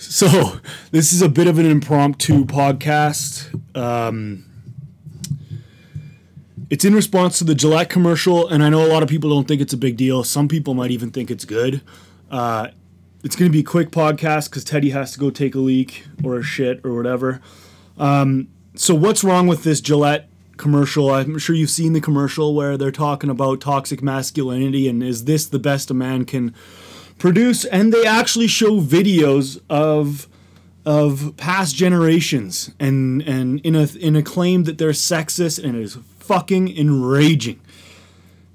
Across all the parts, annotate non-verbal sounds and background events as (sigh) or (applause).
So, this is a bit of an impromptu podcast. Um, it's in response to the Gillette commercial, and I know a lot of people don't think it's a big deal. Some people might even think it's good. Uh, it's going to be a quick podcast because Teddy has to go take a leak or a shit or whatever. Um, so, what's wrong with this Gillette commercial? I'm sure you've seen the commercial where they're talking about toxic masculinity and is this the best a man can produce, and they actually show videos of of past generations and and in a in a claim that they're sexist and it is fucking enraging.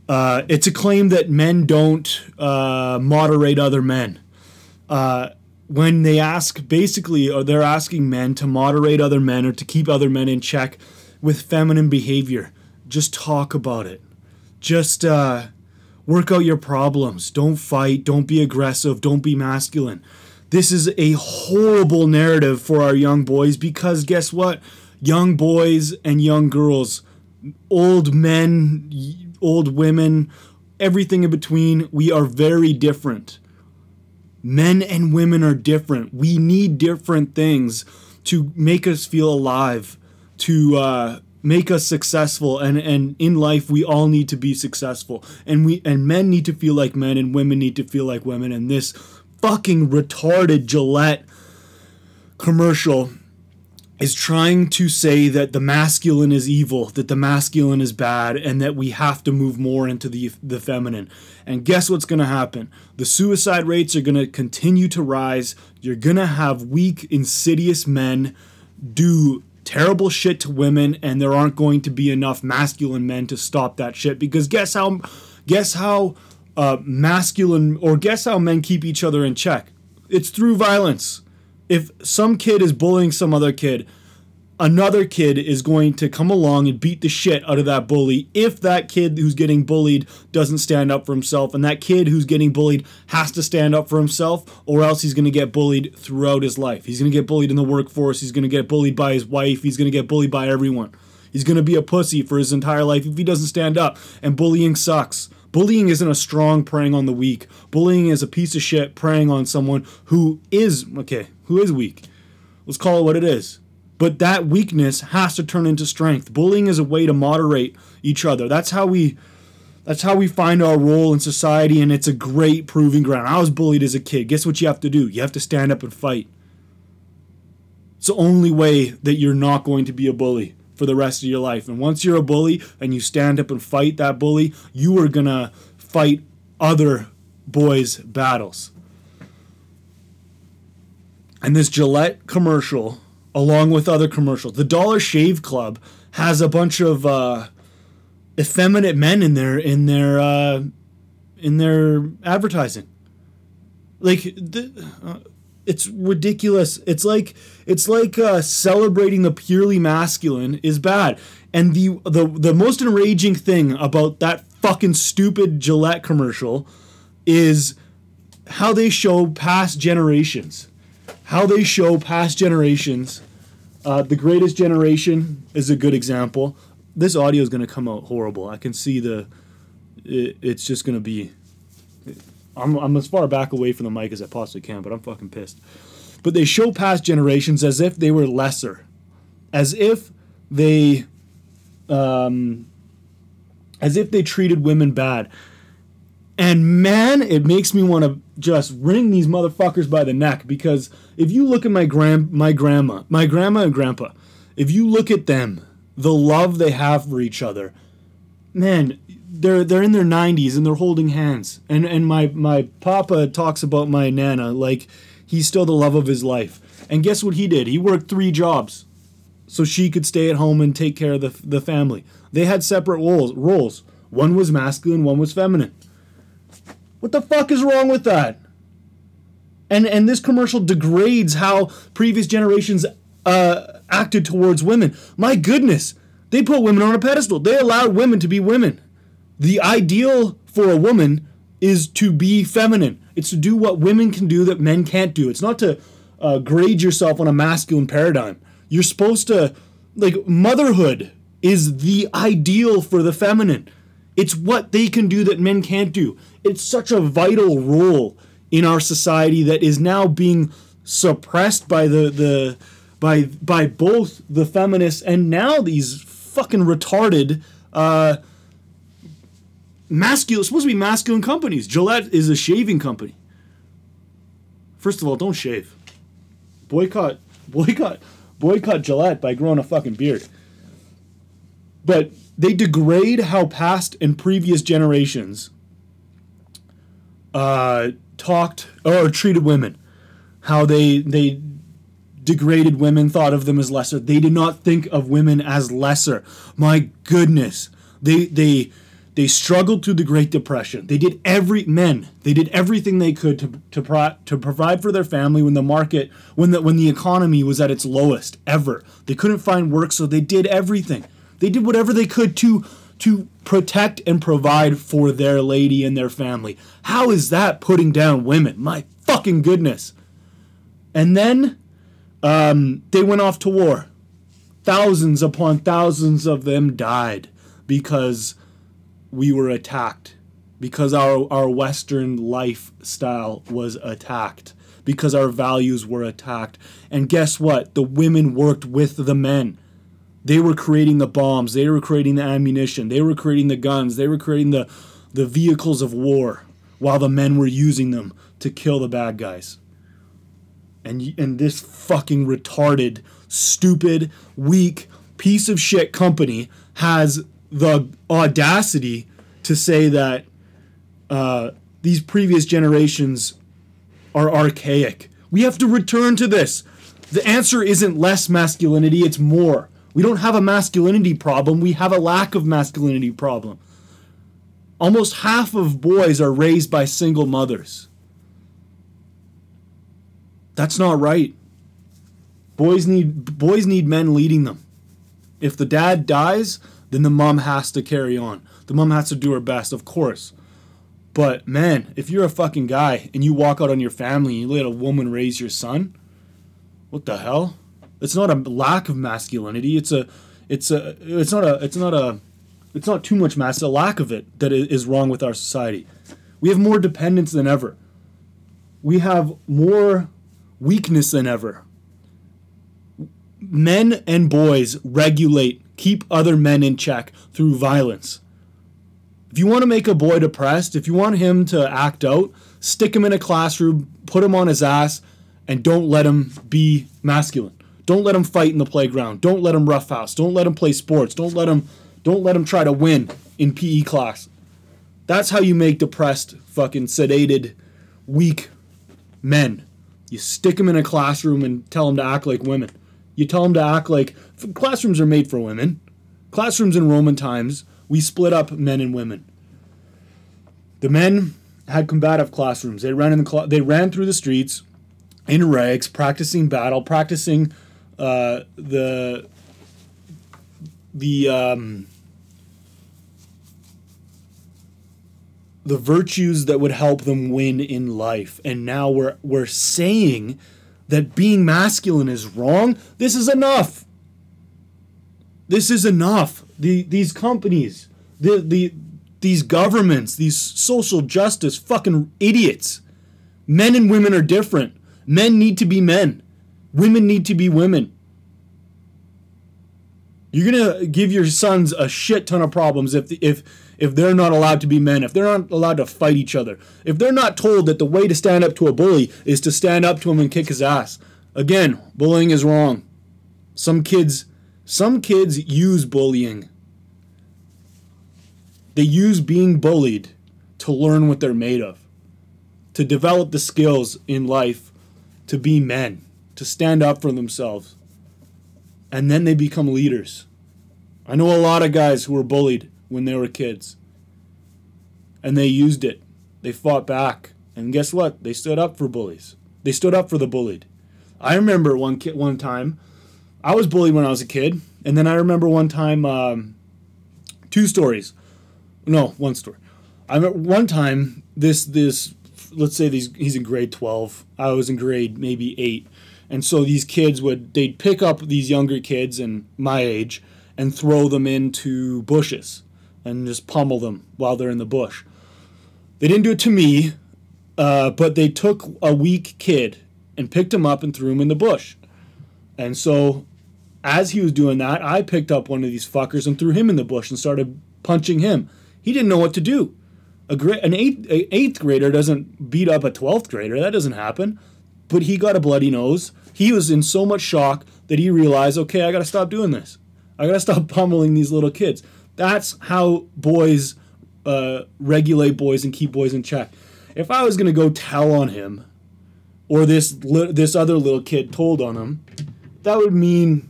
Uh, it's a claim that men don't uh, moderate other men. Uh, when they ask, basically, or they're asking men to moderate other men or to keep other men in check with feminine behavior. Just talk about it. Just uh, Work out your problems. Don't fight. Don't be aggressive. Don't be masculine. This is a horrible narrative for our young boys because guess what? Young boys and young girls, old men, old women, everything in between, we are very different. Men and women are different. We need different things to make us feel alive, to uh, make us successful and and in life we all need to be successful and we and men need to feel like men and women need to feel like women and this fucking retarded Gillette commercial is trying to say that the masculine is evil, that the masculine is bad, and that we have to move more into the the feminine. And guess what's going to happen? The suicide rates are going to continue to rise. You're going to have weak, insidious men do terrible shit to women and there aren't going to be enough masculine men to stop that shit. Because guess how guess how uh, masculine or guess how men keep each other in check? It's through violence. If some kid is bullying some other kid another kid is going to come along and beat the shit out of that bully if that kid who's getting bullied doesn't stand up for himself. And that kid who's getting bullied has to stand up for himself or else he's going to get bullied throughout his life. He's going to get bullied in the workforce. He's going to get bullied by his wife. He's going to get bullied by everyone. He's going to be a pussy for his entire life if he doesn't stand up. And bullying sucks. Bullying isn't a strong preying on the weak. Bullying is a piece of shit preying on someone who is, okay, who is weak. Let's call it what it is but that weakness has to turn into strength. Bullying is a way to moderate each other. That's how we that's how we find our role in society and it's a great proving ground. I was bullied as a kid. Guess what you have to do? You have to stand up and fight. It's the only way that you're not going to be a bully for the rest of your life. And once you're a bully and you stand up and fight that bully, you are going to fight other boys' battles. And this Gillette commercial along with other commercials. The Dollar Shave Club has a bunch of uh, effeminate men in their in their uh, in their advertising. Like the, uh, it's ridiculous. It's like it's like uh, celebrating the purely masculine is bad. And the the the most enraging thing about that fucking stupid Gillette commercial is how they show past generations. How they show past generations uh, the Greatest Generation is a good example. This audio is going to come out horrible. I can see the. It, it's just going to be. I'm, I'm as far back away from the mic as I possibly can, but I'm fucking pissed. But they show past generations as if they were lesser, as if they, um, as if they treated women bad. And man, it makes me want to just wring these motherfuckers by the neck because if you look at my grand my grandma, my grandma and grandpa, if you look at them, the love they have for each other, man, they're they're in their 90s and they're holding hands. And and my my papa talks about my nana like he's still the love of his life. And guess what he did? He worked 3 jobs so she could stay at home and take care of the the family. They had separate roles. Roles. One was masculine, one was feminine. What the fuck is wrong with that? And and this commercial degrades how previous generations uh, acted towards women. My goodness, they put women on a pedestal. They allowed women to be women. The ideal for a woman is to be feminine. It's to do what women can do that men can't do. It's not to uh, grade yourself on a masculine paradigm. You're supposed to like motherhood is the ideal for the feminine. It's what they can do that men can't do. It's such a vital role in our society that is now being suppressed by the the by by both the feminists and now these fucking retarded uh masculine supposed to be masculine companies. Gillette is a shaving company. First of all, don't shave. Boycott boycott boycott Gillette by growing a fucking beard. But they degrade how past and previous generations uh, talked or treated women, how they they degraded women, thought of them as lesser. They did not think of women as lesser. My goodness, they they they struggled through the Great Depression. They did every men. They did everything they could to to pro, to provide for their family when the market when the when the economy was at its lowest ever. They couldn't find work, so they did everything. They did whatever they could to to protect and provide for their lady and their family. How is that putting down women? My fucking goodness. And then um, they went off to war. Thousands upon thousands of them died because we were attacked, because our, our Western lifestyle was attacked, because our values were attacked. And guess what? The women worked with the men. They were creating the bombs, they were creating the ammunition, they were creating the guns, they were creating the, the vehicles of war while the men were using them to kill the bad guys. And, and this fucking retarded, stupid, weak piece of shit company has the audacity to say that uh, these previous generations are archaic. We have to return to this. The answer isn't less masculinity, it's more. We don't have a masculinity problem, we have a lack of masculinity problem. Almost half of boys are raised by single mothers. That's not right. Boys need boys need men leading them. If the dad dies, then the mom has to carry on. The mom has to do her best, of course. But man, if you're a fucking guy and you walk out on your family and you let a woman raise your son, what the hell? It's not a lack of masculinity. It's a, it's a, it's not a, it's not a, it's not too much mass. A lack of it that is wrong with our society. We have more dependence than ever. We have more weakness than ever. Men and boys regulate, keep other men in check through violence. If you want to make a boy depressed, if you want him to act out, stick him in a classroom, put him on his ass, and don't let him be masculine. Don't let him fight in the playground. Don't let him roughhouse. Don't let him play sports. Don't let him don't let him try to win in PE class. That's how you make depressed, fucking sedated, weak men. You stick them in a classroom and tell them to act like women. You tell them to act like classrooms are made for women. Classrooms in Roman times, we split up men and women. The men had combative classrooms. They ran in the cl- they ran through the streets in rags, practicing battle, practicing uh, the the um, the virtues that would help them win in life. And now we're we're saying that being masculine is wrong. This is enough. This is enough. The these companies, the the these governments, these social justice fucking idiots. Men and women are different. Men need to be men. Women need to be women. You're gonna give your sons a shit ton of problems if if if they're not allowed to be men, if they're not allowed to fight each other, if they're not told that the way to stand up to a bully is to stand up to him and kick his ass. Again, bullying is wrong. Some kids some kids use bullying. They use being bullied to learn what they're made of, to develop the skills in life to be men, to stand up for themselves. And then they become leaders. I know a lot of guys who were bullied when they were kids. And they used it. They fought back. And guess what? They stood up for bullies. They stood up for the bullied. I remember one kid, one time, I was bullied when I was a kid, and then I remember one time, um, two stories. No, one story. I remember one time this this let's say these he's in grade twelve. I was in grade maybe eight, and so these kids would they'd pick up these younger kids and my age and throw them into bushes and just pummel them while they're in the bush. They didn't do it to me, uh, but they took a weak kid and picked him up and threw him in the bush. And so, as he was doing that, I picked up one of these fuckers and threw him in the bush and started punching him. He didn't know what to do. A gra- an eighth, a eighth grader doesn't beat up a 12th grader. That doesn't happen. But he got a bloody nose. He was in so much shock that he realized, okay, I got to stop doing this. I got to stop (laughs) pummeling these little kids. That's how boys uh, regulate boys and keep boys in check. If I was going to go tell on him, or this li- this other little kid told on him, that would mean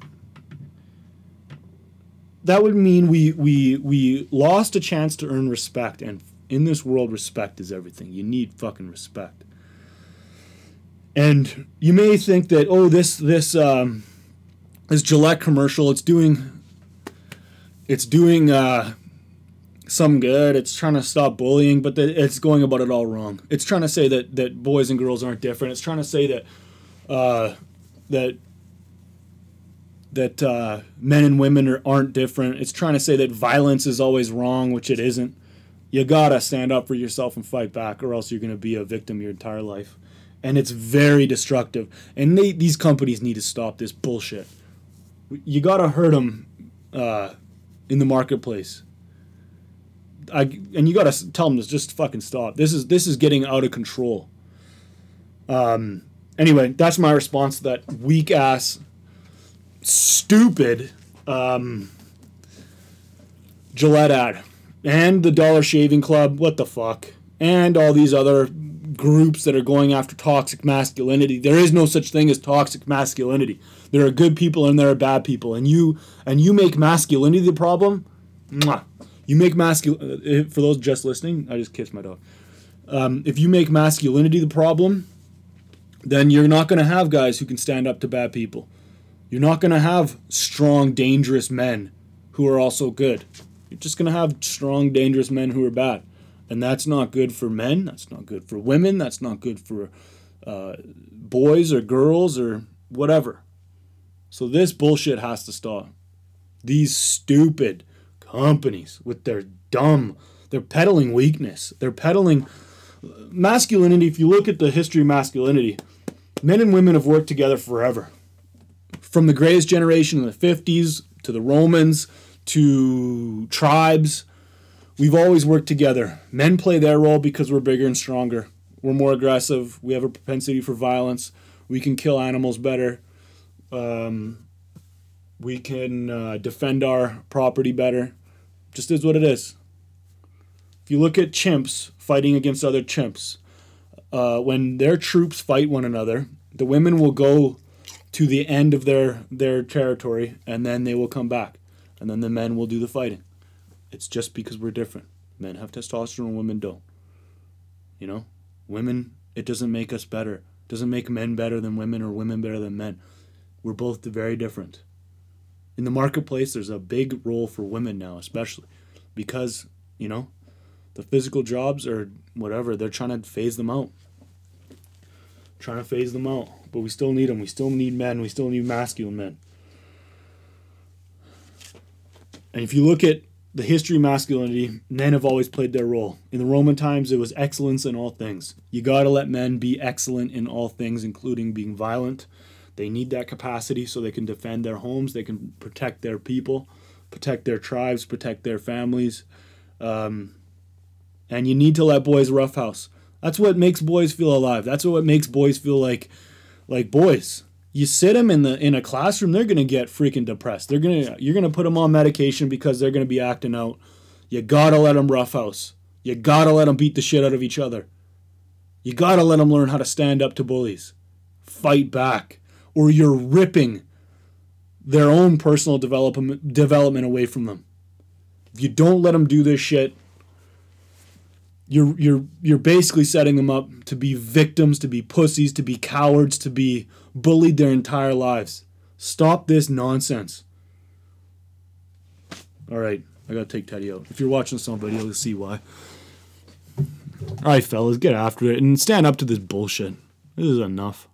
that would mean we we we lost a chance to earn respect and in this world respect is everything you need fucking respect and you may think that oh this this um, this Gillette commercial it's doing it's doing uh, some good it's trying to stop bullying but it's going about it all wrong it's trying to say that that boys and girls aren't different it's trying to say that uh, that that uh, men and women are, aren't different. It's trying to say that violence is always wrong, which it isn't. You gotta stand up for yourself and fight back, or else you're gonna be a victim your entire life. And it's very destructive. And they, these companies need to stop this bullshit. You gotta hurt them uh, in the marketplace. I, and you gotta tell them to just fucking stop. This is this is getting out of control. Um. Anyway, that's my response to that weak ass stupid um, Gillette ad and the Dollar Shaving Club. What the fuck? And all these other groups that are going after toxic masculinity. There is no such thing as toxic masculinity. There are good people and there are bad people, and you and you make masculinity the problem. Mwah. You make masculinity. Uh, for those just listening, I just kissed my dog. Um, if you make masculinity the problem, then you're not going to have guys who can stand up to bad people. You're not going to have strong, dangerous men who are also good. You're just going to have strong, dangerous men who are bad. And that's not good for men. That's not good for women. That's not good for uh, boys or girls or whatever. So this bullshit has to stop. These stupid companies with their dumb, they're peddling weakness. They're peddling masculinity. If you look at the history of masculinity, men and women have worked together forever from the greatest generation in the 50s to the Romans to tribes, we've always worked together. Men play their role because we're bigger and stronger. We're more aggressive. We have a propensity for violence. We can kill animals better. Um, we can uh, defend our property better. Just is what it is. If you look at chimps fighting against other chimps, uh, when their troops fight one another, the women will go to the end of their their territory, and then they will come back, and then the men will do the fighting. It's just because we're different. Men have testosterone, women don't. You know, women. It doesn't make us better. It doesn't make men better than women or women better than men. We're both very different. In the marketplace, there's a big role for women now, especially because you know the physical jobs or whatever they're trying to phase them out trying to phase them out. But we still need them. We still need men. We still need masculine men. And if you look at the history of masculinity, men have always played their role. In the Roman times, it was excellence in all things. You got to let men be excellent in all things, including being violent. They need that capacity so they can defend their homes, they can protect their people, protect their tribes, protect their families. Um, and you need to let boys roughhouse. That's what makes boys feel alive. That's what makes boys feel like like boys. You sit them in the in a classroom, they're gonna get freaking depressed. They're gonna you're gonna put them on medication because they're gonna be acting out. You gotta let them roughhouse. You gotta let them beat the shit out of each other. You gotta let them learn how to stand up to bullies, fight back, or you're ripping their own personal development development away from them. If you don't let them do this shit, you're you're you're basically setting them up to be victims, to be pussies, to be cowards, to be bullied their entire lives. Stop this nonsense. All right, I gotta take Teddy out. If you're watching this on video, you'll see why. All right, fellas, get after it and stand up to this bullshit. This is enough.